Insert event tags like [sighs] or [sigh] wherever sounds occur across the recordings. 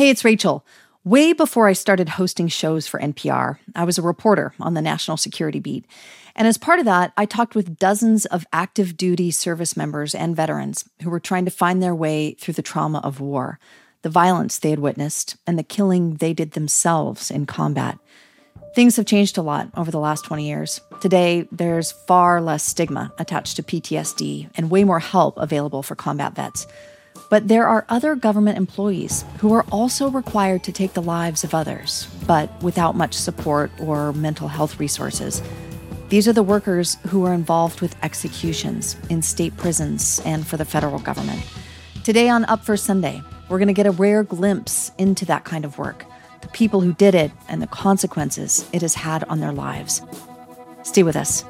Hey, it's Rachel. Way before I started hosting shows for NPR, I was a reporter on the National Security Beat. And as part of that, I talked with dozens of active duty service members and veterans who were trying to find their way through the trauma of war, the violence they had witnessed, and the killing they did themselves in combat. Things have changed a lot over the last 20 years. Today, there's far less stigma attached to PTSD and way more help available for combat vets. But there are other government employees who are also required to take the lives of others, but without much support or mental health resources. These are the workers who are involved with executions in state prisons and for the federal government. Today on Up First Sunday, we're going to get a rare glimpse into that kind of work, the people who did it, and the consequences it has had on their lives. Stay with us.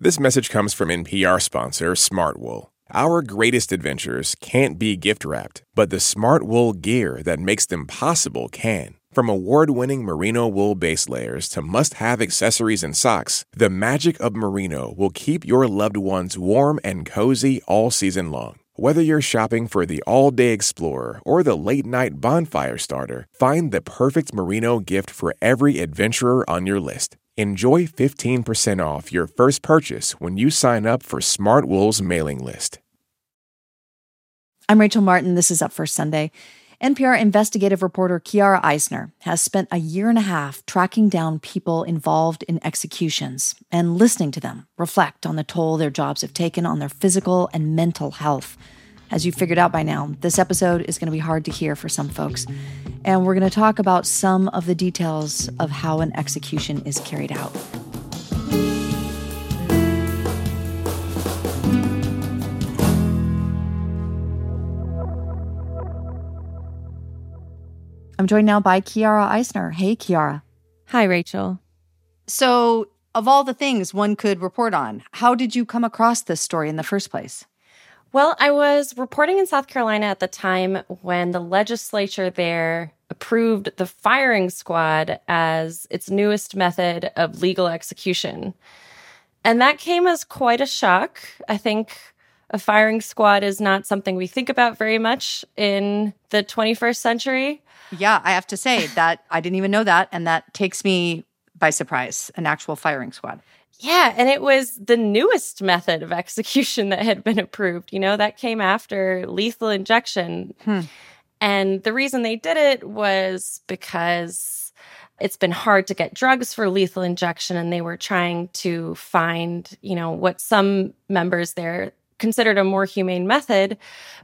This message comes from NPR sponsor Smartwool. Our greatest adventures can't be gift wrapped, but the Smartwool gear that makes them possible can. From award winning merino wool base layers to must have accessories and socks, the magic of merino will keep your loved ones warm and cozy all season long. Whether you're shopping for the all day explorer or the late night bonfire starter, find the perfect merino gift for every adventurer on your list. Enjoy 15% off your first purchase when you sign up for Smartwool's mailing list. I'm Rachel Martin. This is Up First Sunday. NPR investigative reporter Chiara Eisner has spent a year and a half tracking down people involved in executions and listening to them reflect on the toll their jobs have taken on their physical and mental health. As you figured out by now, this episode is going to be hard to hear for some folks. And we're going to talk about some of the details of how an execution is carried out. I'm joined now by Chiara Eisner. Hey, Chiara. Hi, Rachel. So, of all the things one could report on, how did you come across this story in the first place? Well, I was reporting in South Carolina at the time when the legislature there approved the firing squad as its newest method of legal execution. And that came as quite a shock. I think a firing squad is not something we think about very much in the 21st century. Yeah, I have to say that I didn't even know that. And that takes me by surprise an actual firing squad. Yeah, and it was the newest method of execution that had been approved. You know, that came after lethal injection. Hmm. And the reason they did it was because it's been hard to get drugs for lethal injection and they were trying to find, you know, what some members there considered a more humane method.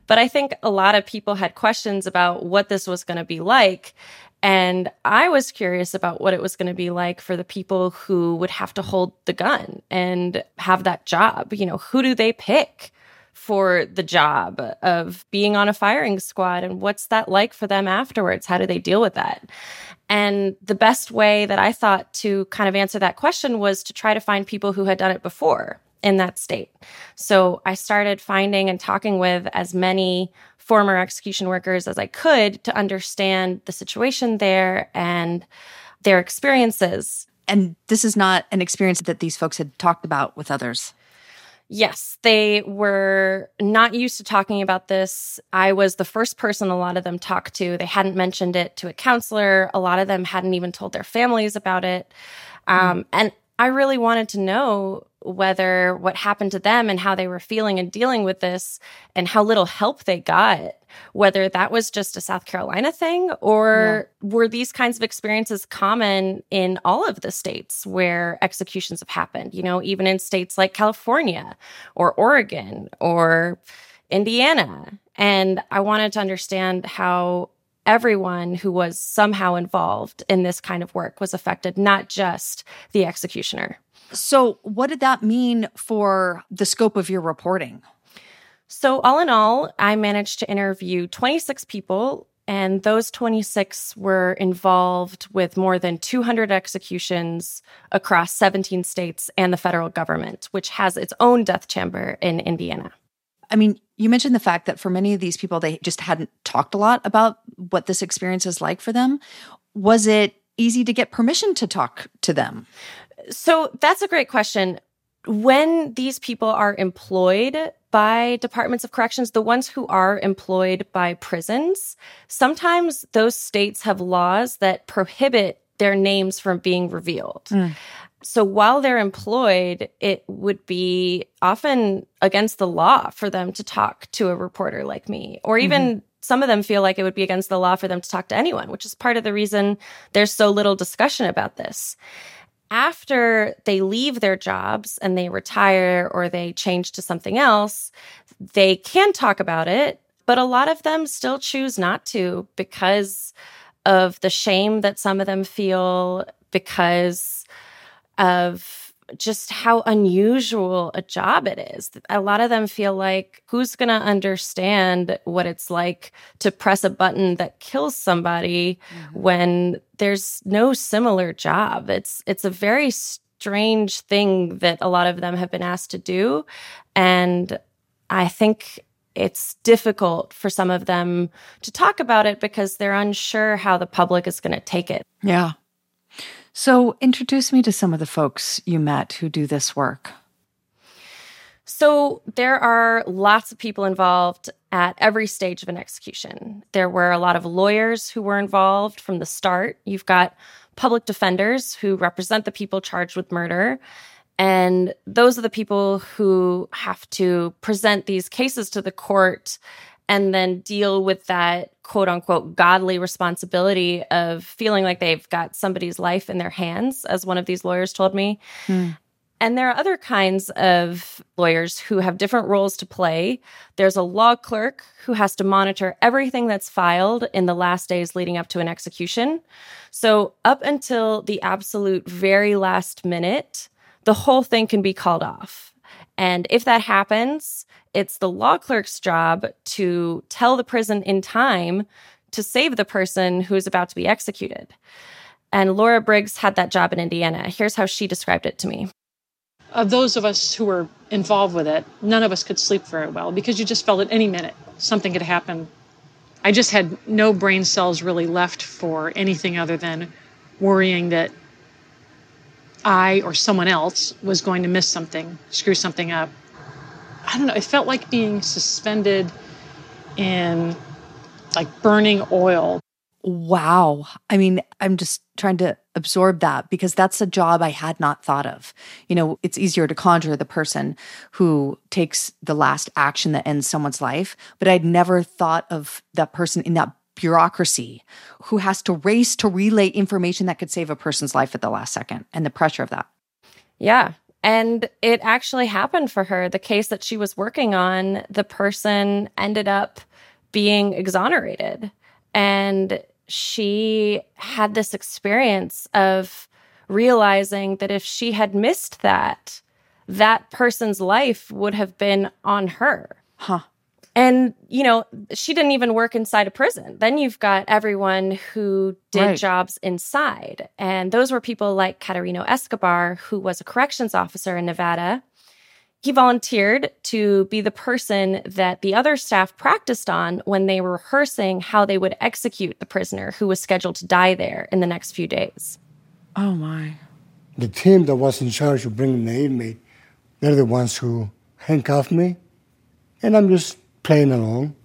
But I think a lot of people had questions about what this was going to be like. And I was curious about what it was going to be like for the people who would have to hold the gun and have that job. You know, who do they pick for the job of being on a firing squad? And what's that like for them afterwards? How do they deal with that? And the best way that I thought to kind of answer that question was to try to find people who had done it before in that state. So I started finding and talking with as many former execution workers as I could to understand the situation there and their experiences. And this is not an experience that these folks had talked about with others. Yes, they were not used to talking about this. I was the first person a lot of them talked to. They hadn't mentioned it to a counselor. A lot of them hadn't even told their families about it. Um, mm. And I really wanted to know whether what happened to them and how they were feeling and dealing with this and how little help they got, whether that was just a South Carolina thing or yeah. were these kinds of experiences common in all of the states where executions have happened, you know, even in states like California or Oregon or Indiana. And I wanted to understand how everyone who was somehow involved in this kind of work was affected, not just the executioner. So, what did that mean for the scope of your reporting? So, all in all, I managed to interview 26 people, and those 26 were involved with more than 200 executions across 17 states and the federal government, which has its own death chamber in Indiana. I mean, you mentioned the fact that for many of these people, they just hadn't talked a lot about what this experience is like for them. Was it easy to get permission to talk to them? So that's a great question. when these people are employed by departments of corrections, the ones who are employed by prisons, sometimes those states have laws that prohibit their names from being revealed. Mm. So while they're employed, it would be often against the law for them to talk to a reporter like me, or even mm-hmm. some of them feel like it would be against the law for them to talk to anyone, which is part of the reason there's so little discussion about this after they leave their jobs and they retire or they change to something else, they can talk about it, but a lot of them still choose not to because of the shame that some of them feel, because of just how unusual a job it is. A lot of them feel like who's going to understand what it's like to press a button that kills somebody mm-hmm. when there's no similar job. It's it's a very strange thing that a lot of them have been asked to do and I think it's difficult for some of them to talk about it because they're unsure how the public is going to take it. Yeah. So, introduce me to some of the folks you met who do this work. So, there are lots of people involved at every stage of an execution. There were a lot of lawyers who were involved from the start. You've got public defenders who represent the people charged with murder. And those are the people who have to present these cases to the court and then deal with that quote unquote godly responsibility of feeling like they've got somebody's life in their hands, as one of these lawyers told me. Hmm. And there are other kinds of lawyers who have different roles to play. There's a law clerk who has to monitor everything that's filed in the last days leading up to an execution. So, up until the absolute very last minute, the whole thing can be called off. And if that happens, it's the law clerk's job to tell the prison in time to save the person who is about to be executed. And Laura Briggs had that job in Indiana. Here's how she described it to me. Of those of us who were involved with it, none of us could sleep very well because you just felt at any minute something could happen. I just had no brain cells really left for anything other than worrying that I or someone else was going to miss something, screw something up. I don't know, it felt like being suspended in like burning oil. Wow. I mean, I'm just trying to absorb that because that's a job I had not thought of. You know, it's easier to conjure the person who takes the last action that ends someone's life, but I'd never thought of that person in that bureaucracy who has to race to relay information that could save a person's life at the last second and the pressure of that. Yeah. And it actually happened for her. The case that she was working on, the person ended up being exonerated. And she had this experience of realizing that if she had missed that, that person's life would have been on her. Huh. And, you know, she didn't even work inside a prison. Then you've got everyone who did right. jobs inside. And those were people like Caterino Escobar, who was a corrections officer in Nevada. He volunteered to be the person that the other staff practiced on when they were rehearsing how they would execute the prisoner who was scheduled to die there in the next few days. Oh, my. The team that was in charge of bringing the inmate, they're the ones who handcuffed me. And I'm just playing along.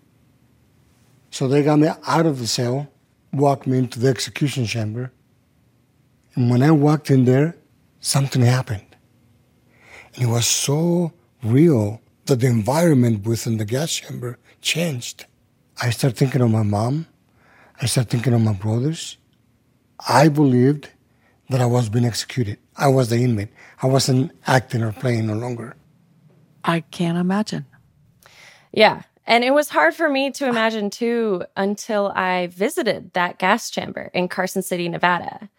So they got me out of the cell, walked me into the execution chamber. And when I walked in there, something happened. And it was so real that the environment within the gas chamber changed. I started thinking of my mom. I started thinking of my brothers. I believed that I was being executed. I was the inmate. I wasn't acting or playing no longer. I can't imagine. Yeah. And it was hard for me to imagine too until I visited that gas chamber in Carson City, Nevada.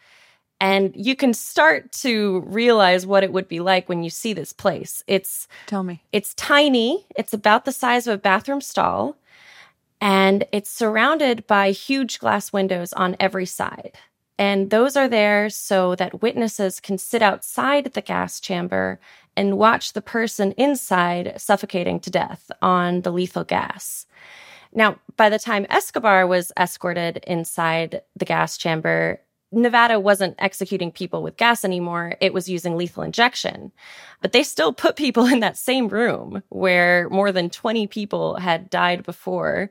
And you can start to realize what it would be like when you see this place. It's Tell me. It's tiny. It's about the size of a bathroom stall and it's surrounded by huge glass windows on every side. And those are there so that witnesses can sit outside the gas chamber and watch the person inside suffocating to death on the lethal gas. Now, by the time Escobar was escorted inside the gas chamber, Nevada wasn't executing people with gas anymore. It was using lethal injection. But they still put people [laughs] in that same room where more than 20 people had died before.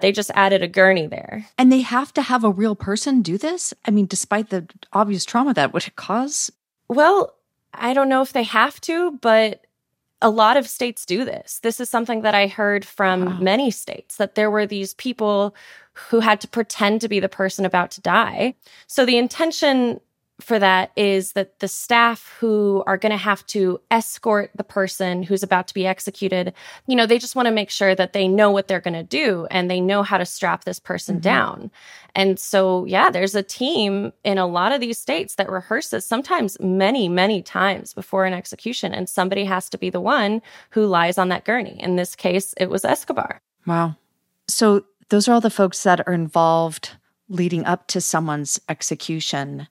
They just added a gurney there. And they have to have a real person do this? I mean, despite the obvious trauma that would cause? Well, I don't know if they have to, but a lot of states do this. This is something that I heard from wow. many states that there were these people who had to pretend to be the person about to die. So the intention for that is that the staff who are going to have to escort the person who's about to be executed, you know, they just want to make sure that they know what they're going to do and they know how to strap this person mm-hmm. down. And so, yeah, there's a team in a lot of these states that rehearses sometimes many, many times before an execution. And somebody has to be the one who lies on that gurney. In this case, it was Escobar. Wow. So, those are all the folks that are involved leading up to someone's execution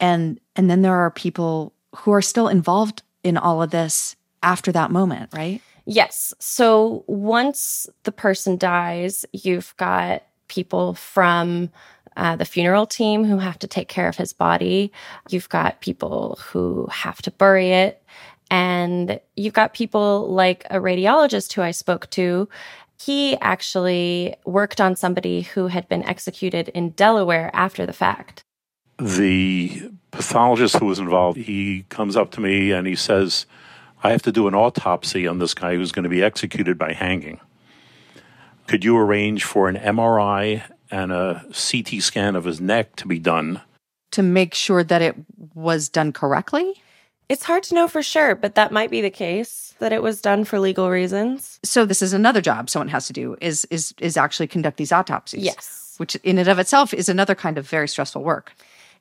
and and then there are people who are still involved in all of this after that moment right? Yes. So once the person dies you've got people from uh, the funeral team who have to take care of his body. You've got people who have to bury it. And you've got people like a radiologist who I spoke to. He actually worked on somebody who had been executed in Delaware after the fact the pathologist who was involved, he comes up to me and he says, I have to do an autopsy on this guy who's going to be executed by hanging. Could you arrange for an MRI and a CT scan of his neck to be done? To make sure that it was done correctly? It's hard to know for sure, but that might be the case that it was done for legal reasons. So this is another job someone has to do is is is actually conduct these autopsies. Yes. Which in and of itself is another kind of very stressful work.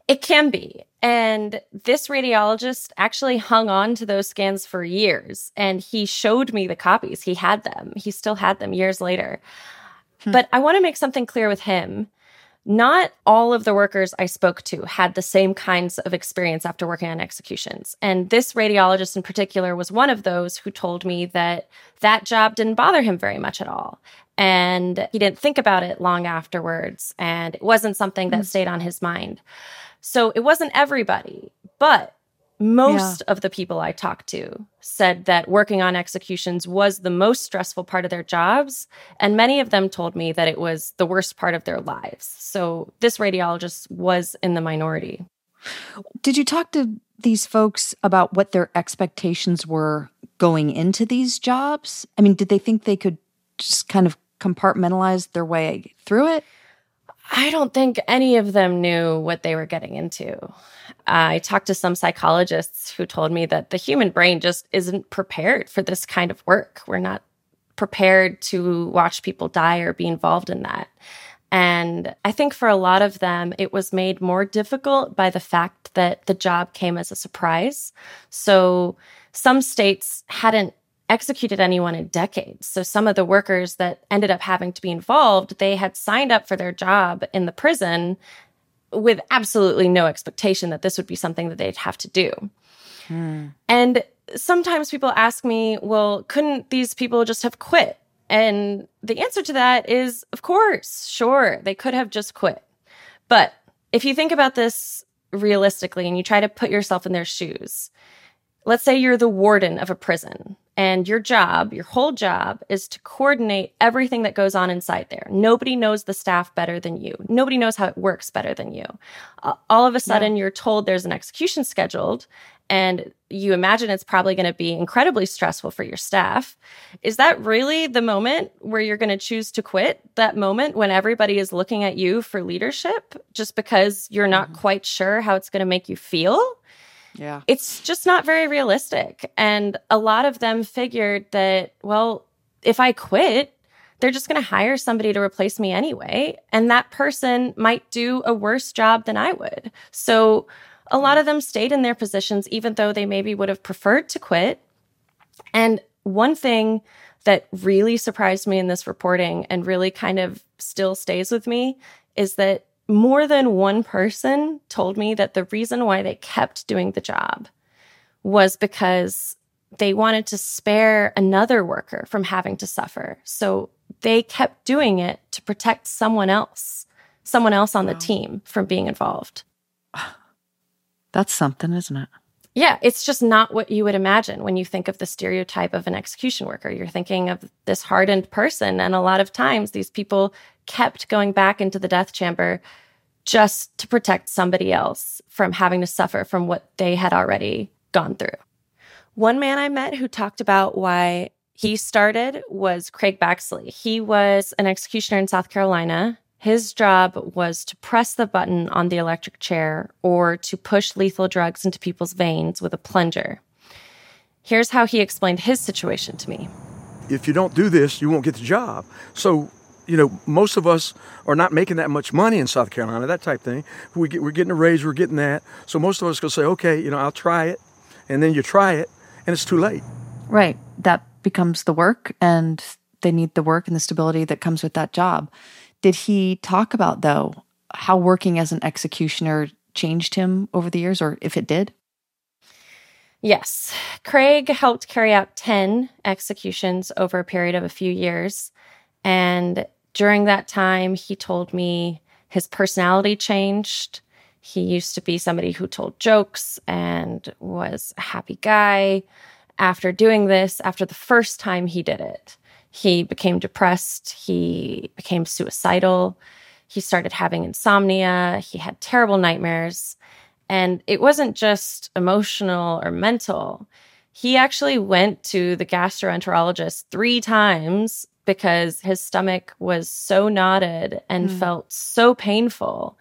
It can be. And this radiologist actually hung on to those scans for years and he showed me the copies. He had them. He still had them years later. Hmm. But I want to make something clear with him. Not all of the workers I spoke to had the same kinds of experience after working on executions. And this radiologist in particular was one of those who told me that that job didn't bother him very much at all. And he didn't think about it long afterwards. And it wasn't something that hmm. stayed on his mind. So it wasn't everybody, but most yeah. of the people I talked to said that working on executions was the most stressful part of their jobs. And many of them told me that it was the worst part of their lives. So this radiologist was in the minority. Did you talk to these folks about what their expectations were going into these jobs? I mean, did they think they could just kind of compartmentalize their way through it? I don't think any of them knew what they were getting into. I talked to some psychologists who told me that the human brain just isn't prepared for this kind of work. We're not prepared to watch people die or be involved in that. And I think for a lot of them, it was made more difficult by the fact that the job came as a surprise. So some states hadn't executed anyone in decades. So some of the workers that ended up having to be involved, they had signed up for their job in the prison with absolutely no expectation that this would be something that they'd have to do. Hmm. And sometimes people ask me, well, couldn't these people just have quit? And the answer to that is, of course, sure, they could have just quit. But if you think about this realistically and you try to put yourself in their shoes, let's say you're the warden of a prison and your job, your whole job is to coordinate everything that goes on inside there. Nobody knows the staff better than you. Nobody knows how it works better than you. Uh, all of a sudden, yeah. you're told there's an execution scheduled and you imagine it's probably going to be incredibly stressful for your staff. Is that really the moment where you're going to choose to quit? That moment when everybody is looking at you for leadership just because you're not mm-hmm. quite sure how it's going to make you feel? Yeah. It's just not very realistic. And a lot of them figured that, well, if I quit, they're just going to hire somebody to replace me anyway. And that person might do a worse job than I would. So a lot of them stayed in their positions, even though they maybe would have preferred to quit. And one thing that really surprised me in this reporting and really kind of still stays with me is that more than one person told me that the reason why they kept doing the job was because they wanted to spare another worker from having to suffer. So they kept doing it to protect someone else, someone else on wow. the team from being involved. [sighs] That's something, isn't it? Yeah, it's just not what you would imagine when you think of the stereotype of an execution worker. You're thinking of this hardened person. And a lot of times, these people kept going back into the death chamber just to protect somebody else from having to suffer from what they had already gone through. One man I met who talked about why he started was Craig Baxley. He was an executioner in South Carolina. His job was to press the button on the electric chair or to push lethal drugs into people's veins with a plunger. Here's how he explained his situation to me. If you don't do this, you won't get the job. So, you know, most of us are not making that much money in South Carolina, that type thing. We get, we're getting a raise, we're getting that. So most of us go say, okay, you know, I'll try it. And then you try it, and it's too late. Right. That becomes the work, and they need the work and the stability that comes with that job. Did he talk about, though, how working as an executioner changed him over the years, or if it did? Yes. Craig helped carry out 10 executions over a period of a few years. And during that time, he told me his personality changed. He used to be somebody who told jokes and was a happy guy. After doing this, after the first time he did it, he became depressed. He became suicidal. He started having insomnia. He had terrible nightmares. And it wasn't just emotional or mental. He actually went to the gastroenterologist three times because his stomach was so knotted and mm. felt so painful.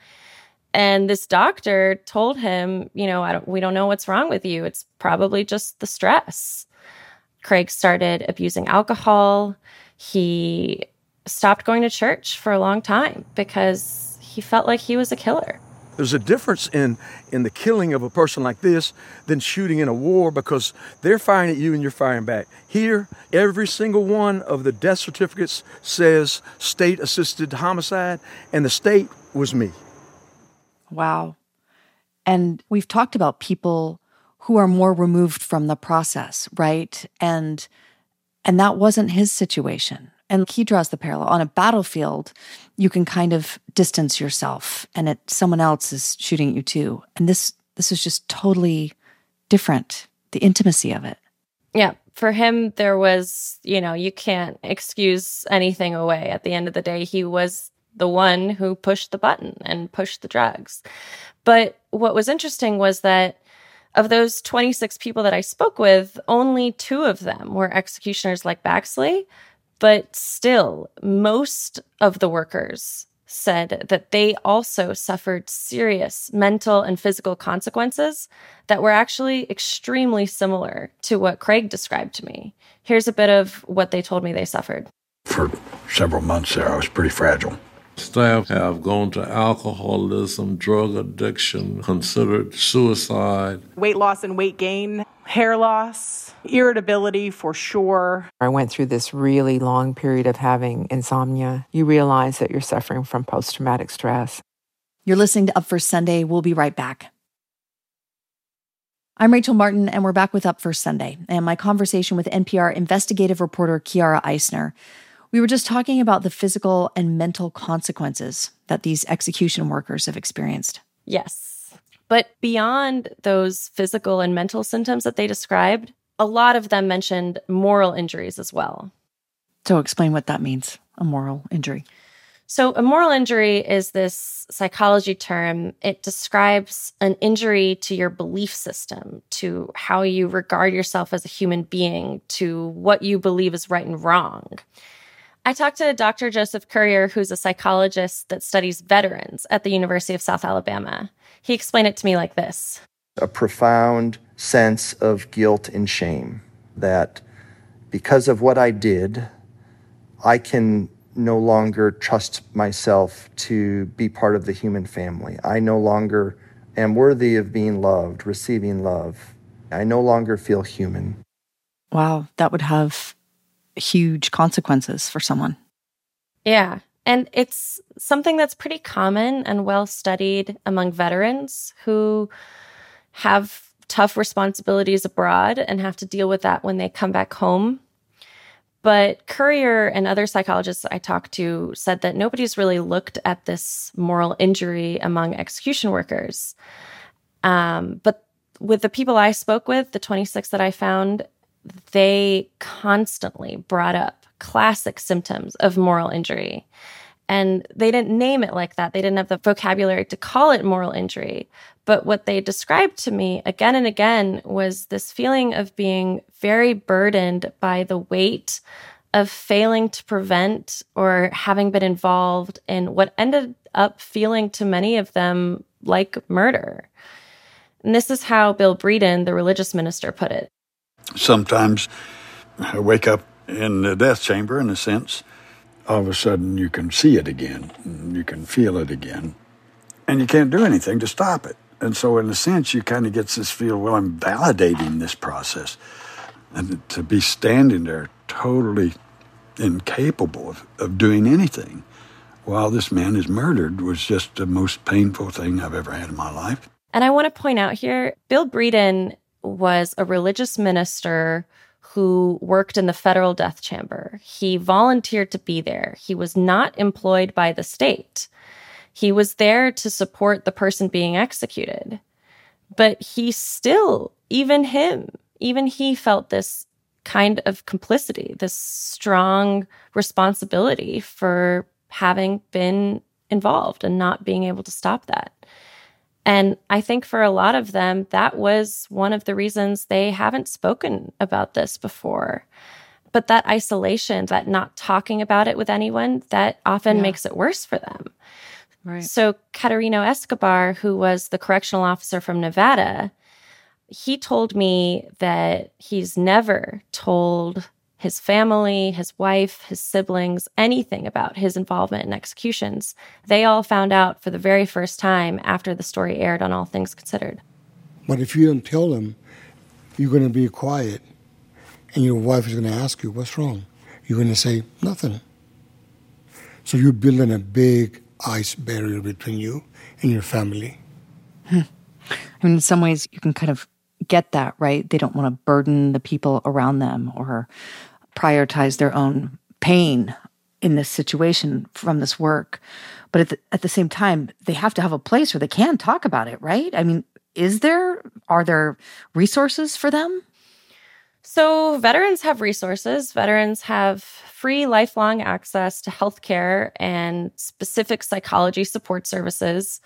And this doctor told him, you know, I don't, we don't know what's wrong with you. It's probably just the stress. Craig started abusing alcohol. He stopped going to church for a long time because he felt like he was a killer. There's a difference in, in the killing of a person like this than shooting in a war because they're firing at you and you're firing back. Here, every single one of the death certificates says state assisted homicide, and the state was me. Wow. And we've talked about people who are more removed from the process, right? And and that wasn't his situation. And he draws the parallel on a battlefield, you can kind of distance yourself and it someone else is shooting at you too. And this this is just totally different, the intimacy of it. Yeah. For him, there was, you know, you can't excuse anything away. At the end of the day, he was the one who pushed the button and pushed the drugs. But what was interesting was that of those 26 people that I spoke with, only two of them were executioners like Baxley. But still, most of the workers said that they also suffered serious mental and physical consequences that were actually extremely similar to what Craig described to me. Here's a bit of what they told me they suffered. For several months there, I was pretty fragile. Staff have gone to alcoholism, drug addiction, considered suicide. Weight loss and weight gain, hair loss, irritability for sure. I went through this really long period of having insomnia. You realize that you're suffering from post traumatic stress. You're listening to Up First Sunday. We'll be right back. I'm Rachel Martin, and we're back with Up First Sunday and my conversation with NPR investigative reporter Chiara Eisner. We were just talking about the physical and mental consequences that these execution workers have experienced. Yes. But beyond those physical and mental symptoms that they described, a lot of them mentioned moral injuries as well. So, explain what that means a moral injury. So, a moral injury is this psychology term. It describes an injury to your belief system, to how you regard yourself as a human being, to what you believe is right and wrong. I talked to Dr. Joseph Currier, who's a psychologist that studies veterans at the University of South Alabama. He explained it to me like this A profound sense of guilt and shame that because of what I did, I can no longer trust myself to be part of the human family. I no longer am worthy of being loved, receiving love. I no longer feel human. Wow, that would have huge consequences for someone. Yeah. And it's something that's pretty common and well studied among veterans who have tough responsibilities abroad and have to deal with that when they come back home. But Currier and other psychologists I talked to said that nobody's really looked at this moral injury among execution workers. Um, but with the people I spoke with, the 26 that I found, they constantly brought up classic symptoms of moral injury. And they didn't name it like that. They didn't have the vocabulary to call it moral injury. But what they described to me again and again was this feeling of being very burdened by the weight of failing to prevent or having been involved in what ended up feeling to many of them like murder. And this is how Bill Breeden, the religious minister, put it. Sometimes I wake up in the death chamber, in a sense, all of a sudden you can see it again, you can feel it again, and you can't do anything to stop it. And so, in a sense, you kind of get this feel, well, I'm validating this process. And to be standing there totally incapable of, of doing anything while this man is murdered was just the most painful thing I've ever had in my life. And I want to point out here Bill Breeden was a religious minister who worked in the federal death chamber. He volunteered to be there. He was not employed by the state. He was there to support the person being executed. But he still, even him, even he felt this kind of complicity, this strong responsibility for having been involved and not being able to stop that. And I think for a lot of them, that was one of the reasons they haven't spoken about this before. But that isolation, that not talking about it with anyone, that often yeah. makes it worse for them. Right. So, Caterino Escobar, who was the correctional officer from Nevada, he told me that he's never told his family, his wife, his siblings, anything about his involvement in executions. They all found out for the very first time after the story aired on All Things Considered. But if you don't tell them, you're going to be quiet, and your wife is going to ask you, What's wrong? You're going to say, Nothing. So you're building a big ice barrier between you and your family. Hmm. I mean, in some ways, you can kind of get that, right? They don't want to burden the people around them or prioritize their own pain in this situation from this work. But at the, at the same time, they have to have a place where they can talk about it, right? I mean, is there, are there resources for them? So, veterans have resources. Veterans have free lifelong access to healthcare and specific psychology support services.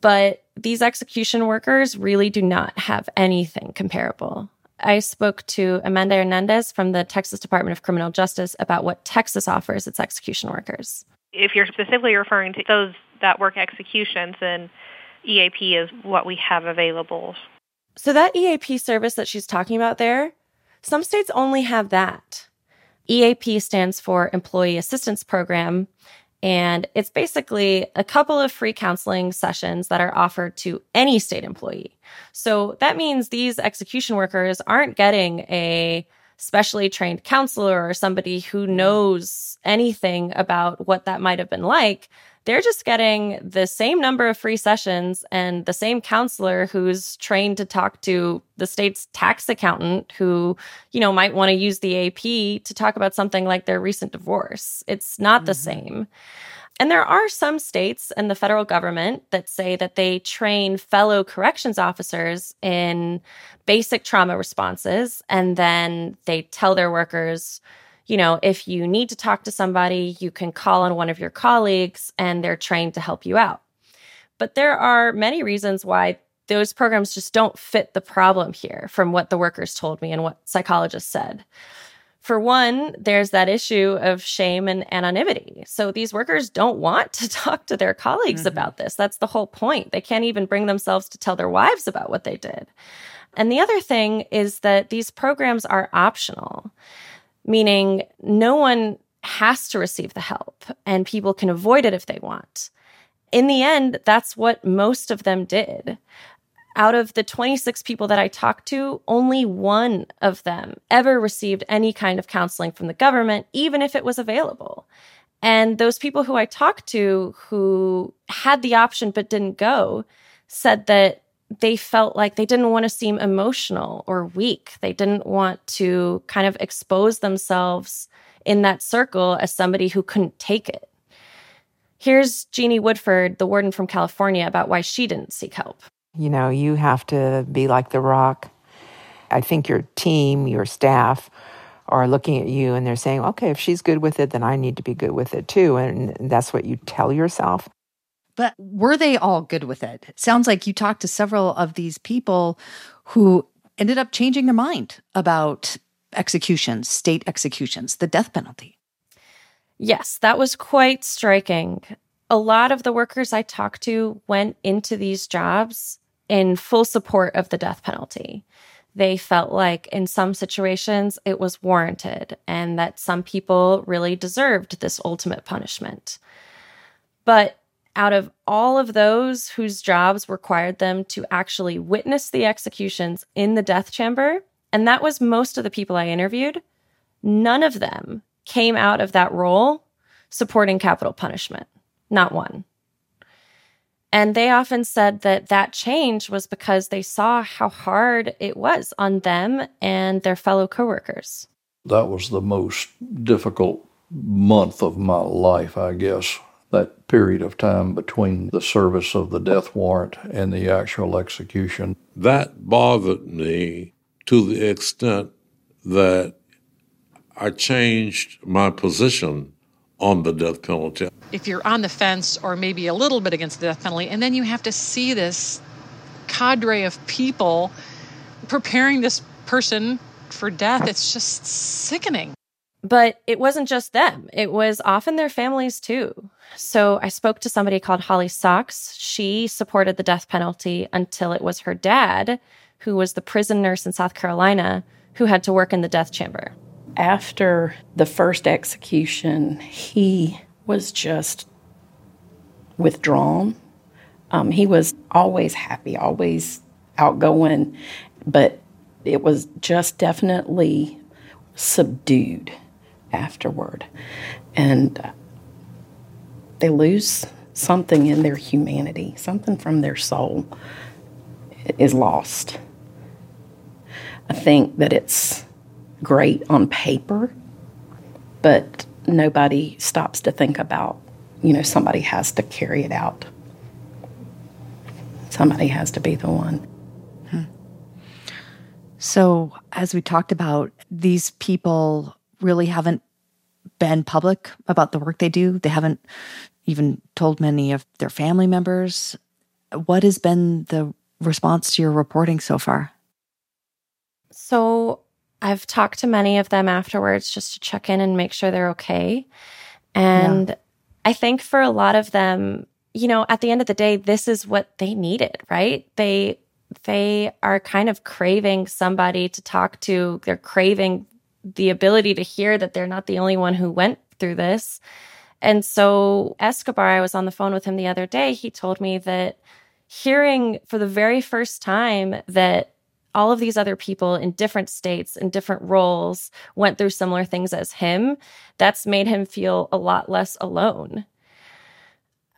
But these execution workers really do not have anything comparable. I spoke to Amanda Hernandez from the Texas Department of Criminal Justice about what Texas offers its execution workers. If you're specifically referring to those that work executions, then EAP is what we have available. So, that EAP service that she's talking about there, some states only have that. EAP stands for Employee Assistance Program, and it's basically a couple of free counseling sessions that are offered to any state employee. So that means these execution workers aren't getting a specially trained counselor or somebody who knows anything about what that might have been like. They're just getting the same number of free sessions and the same counselor who's trained to talk to the state's tax accountant who, you know, might want to use the AP to talk about something like their recent divorce. It's not mm-hmm. the same. And there are some states and the federal government that say that they train fellow corrections officers in basic trauma responses and then they tell their workers, you know, if you need to talk to somebody, you can call on one of your colleagues and they're trained to help you out. But there are many reasons why those programs just don't fit the problem here from what the workers told me and what psychologists said. For one, there's that issue of shame and anonymity. So these workers don't want to [laughs] talk to their colleagues mm-hmm. about this. That's the whole point. They can't even bring themselves to tell their wives about what they did. And the other thing is that these programs are optional meaning no one has to receive the help and people can avoid it if they want. In the end, that's what most of them did. Out of the 26 people that I talked to, only one of them ever received any kind of counseling from the government, even if it was available. And those people who I talked to who had the option but didn't go said that they felt like they didn't want to seem emotional or weak. They didn't want to kind of expose themselves in that circle as somebody who couldn't take it. Here's Jeanne Woodford, the warden from California, about why she didn't seek help. You know, you have to be like the rock. I think your team, your staff, are looking at you and they're saying, okay, if she's good with it, then I need to be good with it too. And that's what you tell yourself. But were they all good with it? it? Sounds like you talked to several of these people who ended up changing their mind about executions, state executions, the death penalty. Yes, that was quite striking. A lot of the workers I talked to went into these jobs in full support of the death penalty. They felt like in some situations it was warranted and that some people really deserved this ultimate punishment. But out of all of those whose jobs required them to actually witness the executions in the death chamber, and that was most of the people I interviewed, none of them came out of that role supporting capital punishment. Not one. And they often said that that change was because they saw how hard it was on them and their fellow coworkers. That was the most difficult month of my life, I guess that period of time between the service of the death warrant and the actual execution. That bothered me to the extent that I changed my position on the death penalty. If you're on the fence or maybe a little bit against the death penalty, and then you have to see this cadre of people preparing this person for death, it's just sickening. But it wasn't just them, it was often their families too. So I spoke to somebody called Holly Socks. She supported the death penalty until it was her dad, who was the prison nurse in South Carolina, who had to work in the death chamber. After the first execution, he was just withdrawn. Um, he was always happy, always outgoing, but it was just definitely subdued afterward. And uh, they lose something in their humanity, something from their soul is lost. I think that it's great on paper, but nobody stops to think about, you know, somebody has to carry it out. Somebody has to be the one. Hmm. So, as we talked about, these people really haven't been public about the work they do. They haven't even told many of their family members. What has been the response to your reporting so far? So, I've talked to many of them afterwards just to check in and make sure they're okay. And yeah. I think for a lot of them, you know, at the end of the day, this is what they needed, right? They they are kind of craving somebody to talk to. They're craving the ability to hear that they're not the only one who went through this. And so, Escobar, I was on the phone with him the other day. He told me that hearing for the very first time that all of these other people in different states in different roles went through similar things as him, that's made him feel a lot less alone.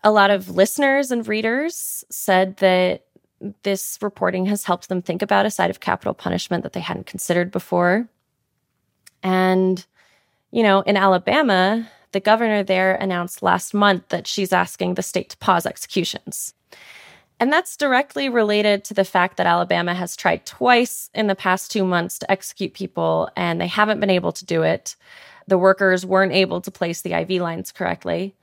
A lot of listeners and readers said that this reporting has helped them think about a side of capital punishment that they hadn't considered before. And, you know, in Alabama, the governor there announced last month that she's asking the state to pause executions. And that's directly related to the fact that Alabama has tried twice in the past two months to execute people, and they haven't been able to do it. The workers weren't able to place the IV lines correctly.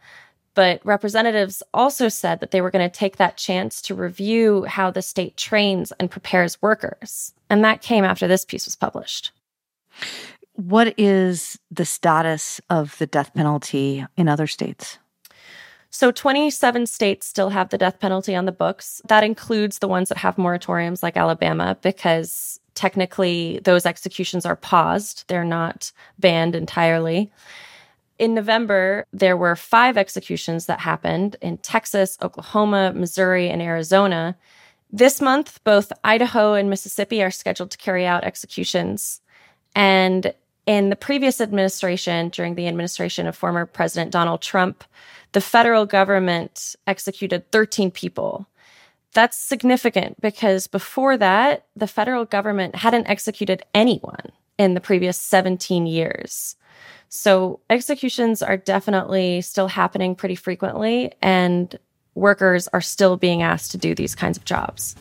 But representatives also said that they were going to take that chance to review how the state trains and prepares workers. And that came after this piece was published what is the status of the death penalty in other states? So, 27 states still have the death penalty on the books. That includes the ones that have moratoriums like Alabama, because technically those executions are paused, they're not banned entirely. In November, there were five executions that happened in Texas, Oklahoma, Missouri, and Arizona. This month, both Idaho and Mississippi are scheduled to carry out executions. And in the previous administration, during the administration of former President Donald Trump, the federal government executed 13 people. That's significant because before that, the federal government hadn't executed anyone in the previous 17 years. So executions are definitely still happening pretty frequently, and workers are still being asked to do these kinds of jobs.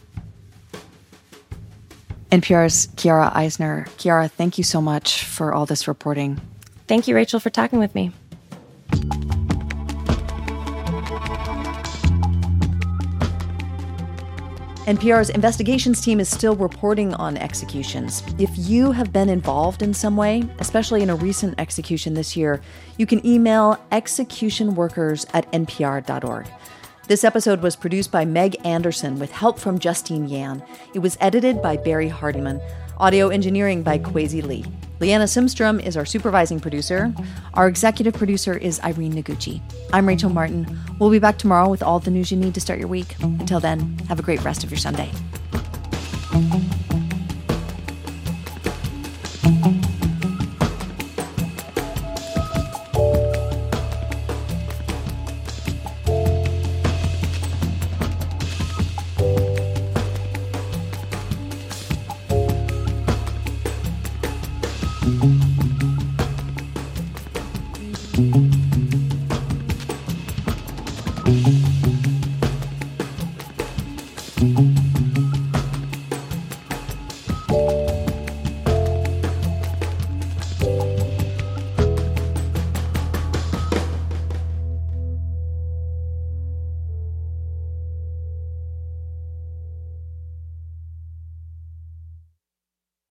NPR's Chiara Eisner. Chiara, thank you so much for all this reporting. Thank you, Rachel, for talking with me. NPR's investigations team is still reporting on executions. If you have been involved in some way, especially in a recent execution this year, you can email executionworkers at npr.org. This episode was produced by Meg Anderson with help from Justine Yan. It was edited by Barry Hardiman. Audio engineering by Kwesi Lee. Liana Simstrom is our supervising producer. Our executive producer is Irene Noguchi. I'm Rachel Martin. We'll be back tomorrow with all the news you need to start your week. Until then, have a great rest of your Sunday.